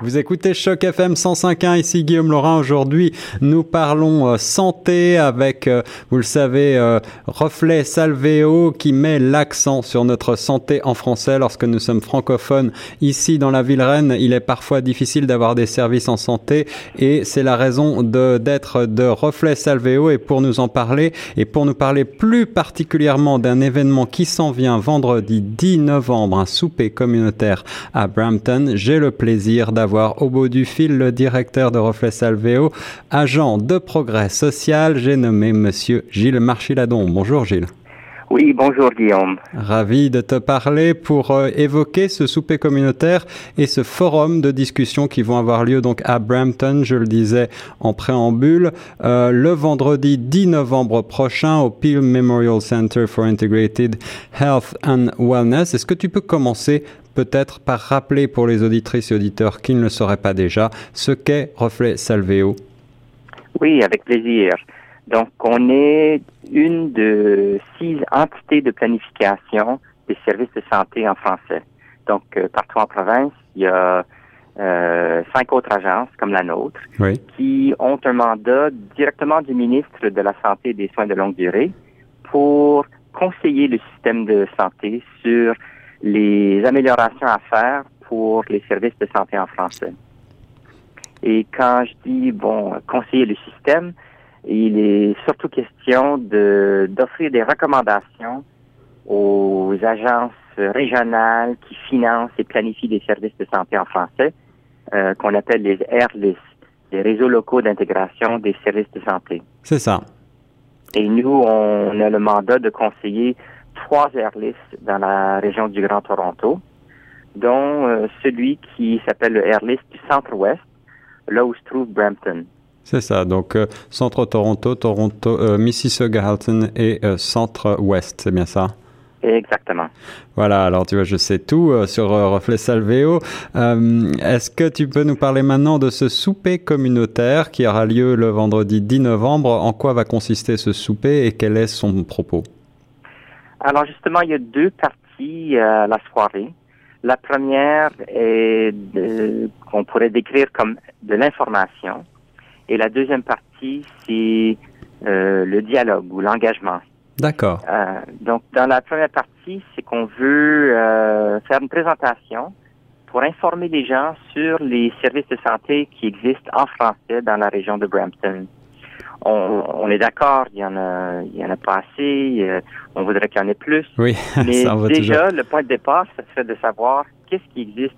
Vous écoutez Choc FM 105.1, ici Guillaume Laurin. Aujourd'hui, nous parlons euh, santé avec, euh, vous le savez, euh, Reflet Salvéo qui met l'accent sur notre santé en français. Lorsque nous sommes francophones ici dans la ville Rennes, il est parfois difficile d'avoir des services en santé et c'est la raison de, d'être de Reflet Salvéo. Et pour nous en parler et pour nous parler plus particulièrement d'un événement qui s'en vient vendredi 10 novembre, un souper communautaire à Brampton, j'ai le plaisir au bout du fil le directeur de Reflet Salvéo, agent de progrès social. J'ai nommé Monsieur Gilles Marchiladon. Bonjour Gilles. Oui, bonjour Guillaume. Ravi de te parler pour euh, évoquer ce souper communautaire et ce forum de discussion qui vont avoir lieu donc à Brampton, je le disais en préambule, euh, le vendredi 10 novembre prochain au Peel Memorial Center for Integrated Health and Wellness. Est-ce que tu peux commencer peut-être par rappeler pour les auditrices et auditeurs qui ne le sauraient pas déjà ce qu'est Reflet Salvéo. Oui, avec plaisir. Donc, on est une de six entités de planification des services de santé en français. Donc, euh, partout en province, il y a euh, cinq autres agences comme la nôtre qui ont un mandat directement du ministre de la Santé et des Soins de longue durée pour conseiller le système de santé sur les améliorations à faire pour les services de santé en français. Et quand je dis, bon, conseiller le système, il est surtout question de d'offrir des recommandations aux agences régionales qui financent et planifient des services de santé en français, euh, qu'on appelle les RLIS, les réseaux locaux d'intégration des services de santé. C'est ça. Et nous, on a le mandat de conseiller trois airlifts dans la région du Grand Toronto, dont euh, celui qui s'appelle le airlift du centre-ouest, là où se trouve Brampton. C'est ça, donc euh, centre Toronto, Toronto, euh, Mississauga-Halton et centre-ouest, c'est bien ça? Exactement. Voilà, alors tu vois, je sais tout sur Reflet Salvéo. Est-ce que tu peux nous parler maintenant de ce souper communautaire qui aura lieu le vendredi 10 novembre? En quoi va consister ce souper et quel est son propos? Alors justement, il y a deux parties à euh, la soirée. La première est qu'on pourrait décrire comme de l'information. Et la deuxième partie, c'est euh, le dialogue ou l'engagement. D'accord. Euh, donc, dans la première partie, c'est qu'on veut faire une présentation pour informer les gens sur les services de santé qui existent en français dans la région de Brampton on, est d'accord, il y en a, il y en a pas assez. Euh, on voudrait qu'il y en ait plus. Oui, mais déjà, le point de départ, c'est de savoir qu'est-ce qui existe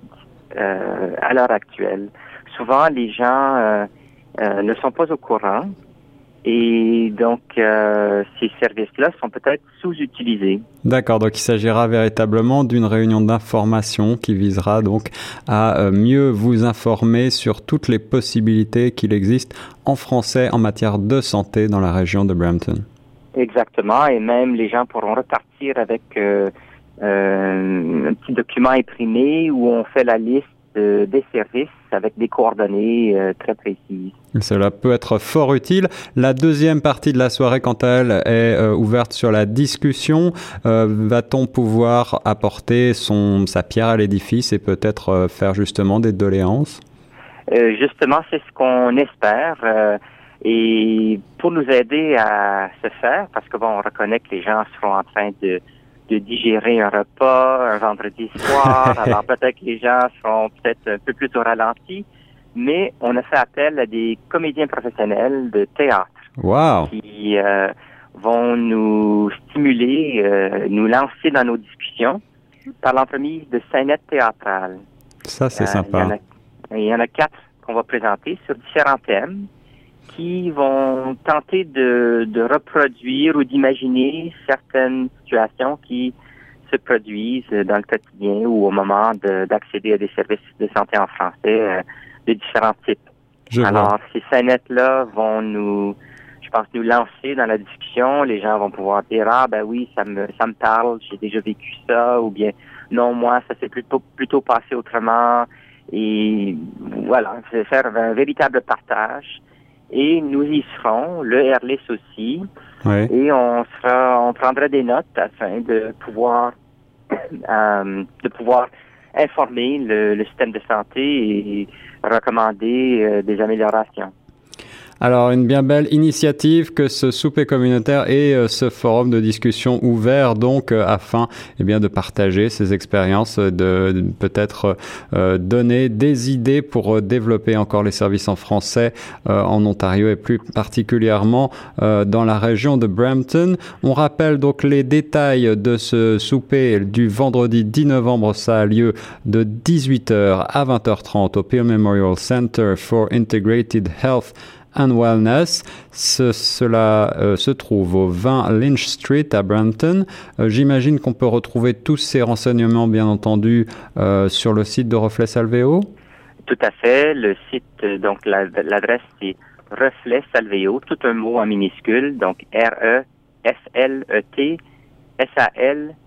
euh, à l'heure actuelle. Souvent, les gens euh, ne sont pas au courant et donc, euh, ces services-là sont peut-être sous-utilisés. D'accord, donc il s'agira véritablement d'une réunion d'information qui visera donc à euh, mieux vous informer sur toutes les possibilités qu'il existe en français en matière de santé dans la région de Brampton. Exactement, et même les gens pourront repartir avec euh, un petit document imprimé où on fait la liste des services avec des coordonnées euh, très précises. Cela peut être fort utile. La deuxième partie de la soirée, quant à elle, est euh, ouverte sur la discussion. Euh, va-t-on pouvoir apporter son, sa pierre à l'édifice et peut-être faire justement des doléances? justement, c'est ce qu'on espère. et pour nous aider à se faire, parce que bon, on reconnaît que les gens seront en train de de digérer un repas un vendredi soir. Alors peut-être que les gens seront peut-être un peu plus au ralenti, mais on a fait appel à des comédiens professionnels de théâtre wow. qui euh, vont nous stimuler, euh, nous lancer dans nos discussions par l'entremise de scénettes théâtrales. Ça, c'est euh, sympa. Il y en a quatre qu'on va présenter sur différents thèmes qui vont tenter de, de reproduire ou d'imaginer certaines situations qui se produisent dans le quotidien ou au moment d'accéder à des services de santé en français euh, de différents types. Alors, ces scénettes-là vont nous, je pense, nous lancer dans la discussion. Les gens vont pouvoir dire, ah ben oui, ça me, ça me parle, j'ai déjà vécu ça, ou bien, non, moi, ça s'est plutôt, plutôt passé autrement. Et voilà, faire un véritable partage et nous y serons, le Airless aussi. Et on sera, on prendra des notes afin de pouvoir, euh, de pouvoir informer le, système de santé et recommander des améliorations. Alors, une bien belle initiative que ce souper communautaire et euh, ce forum de discussion ouvert, donc, euh, afin eh bien, de partager ces expériences, de, peut-être euh, donner des idées pour développer encore les services en français en Ontario et plus particulièrement dans la région de Brampton. On rappelle donc les détails de ce souper du vendredi 10 novembre. Ça a lieu de 18h à 20h30 au Peel Memorial Center for Integrated Health and Wellness. cela euh, se trouve au 20 Lynch Street à Brampton. Euh, j'imagine qu'on peut retrouver tous ces renseignements, bien entendu, euh, sur le site de Reflet Salveo. Tout à fait. Le site, donc l'adresse c'est Reflet Salveo, tout un mot en minuscule, donc R-E-F-L-E-T S-A-L-V-E-O.ca.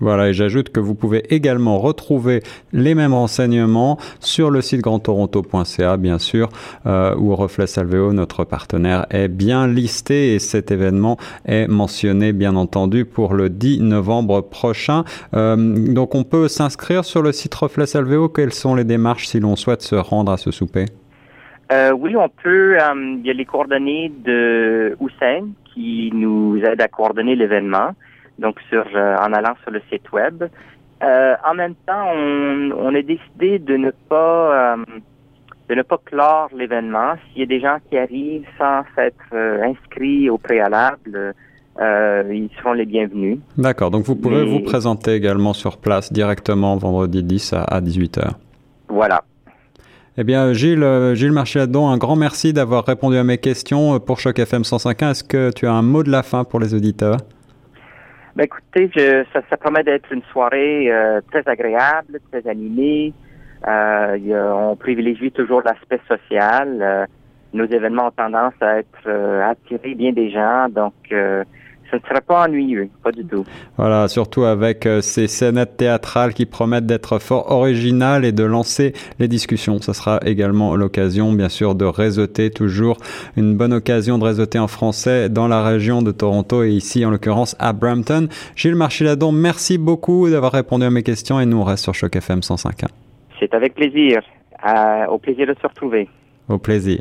Voilà, et j'ajoute que vous pouvez également retrouver les mêmes renseignements sur le site grandtoronto.ca, bien sûr, euh, où Reflet Salveo, notre partenaire, est bien listé et cet événement est mentionné, bien entendu, pour le 10 novembre prochain. Euh, donc, on peut s'inscrire sur le site Reflet Salveo. Quelles sont les démarches si l'on souhaite se rendre à ce souper? Euh, oui, on peut. il y a les coordonnées de Hussein qui nous aide à coordonner l'événement donc sur euh, en allant sur le site web. Euh, en même temps, on, on, a décidé de ne pas euh, de ne pas clore l'événement. S'il y a des gens qui arrivent sans s'être inscrits au préalable, ils seront les bienvenus. D'accord. Donc vous pourrez vous présenter également sur place directement vendredi 10 à, 18h. Voilà. Eh bien, Gilles, Gilles Marchiadon, un grand merci d'avoir répondu à mes questions pour Choc FM 105.1. Est-ce que tu as un mot de la fin pour les auditeurs? Ben écoutez, je, ça, ça promet d'être une soirée euh, très agréable, très animée. Euh, on privilégie toujours l'aspect social. Euh, nos événements ont tendance à être à attirer bien des gens, donc ce ne sera pas ennuyeux, pas du tout. Voilà, surtout avec euh, ces scénettes théâtrales qui promettent d'être fort originales et de lancer les discussions. Ce sera également l'occasion, bien sûr, de réseauter, toujours une bonne occasion de réseauter en français dans la région de Toronto et ici, en l'occurrence, à Brampton. Gilles Marchiladon, merci beaucoup d'avoir répondu à mes questions et nous on reste sur Choc FM 105.1. C'est avec plaisir. au plaisir de se retrouver. Au plaisir.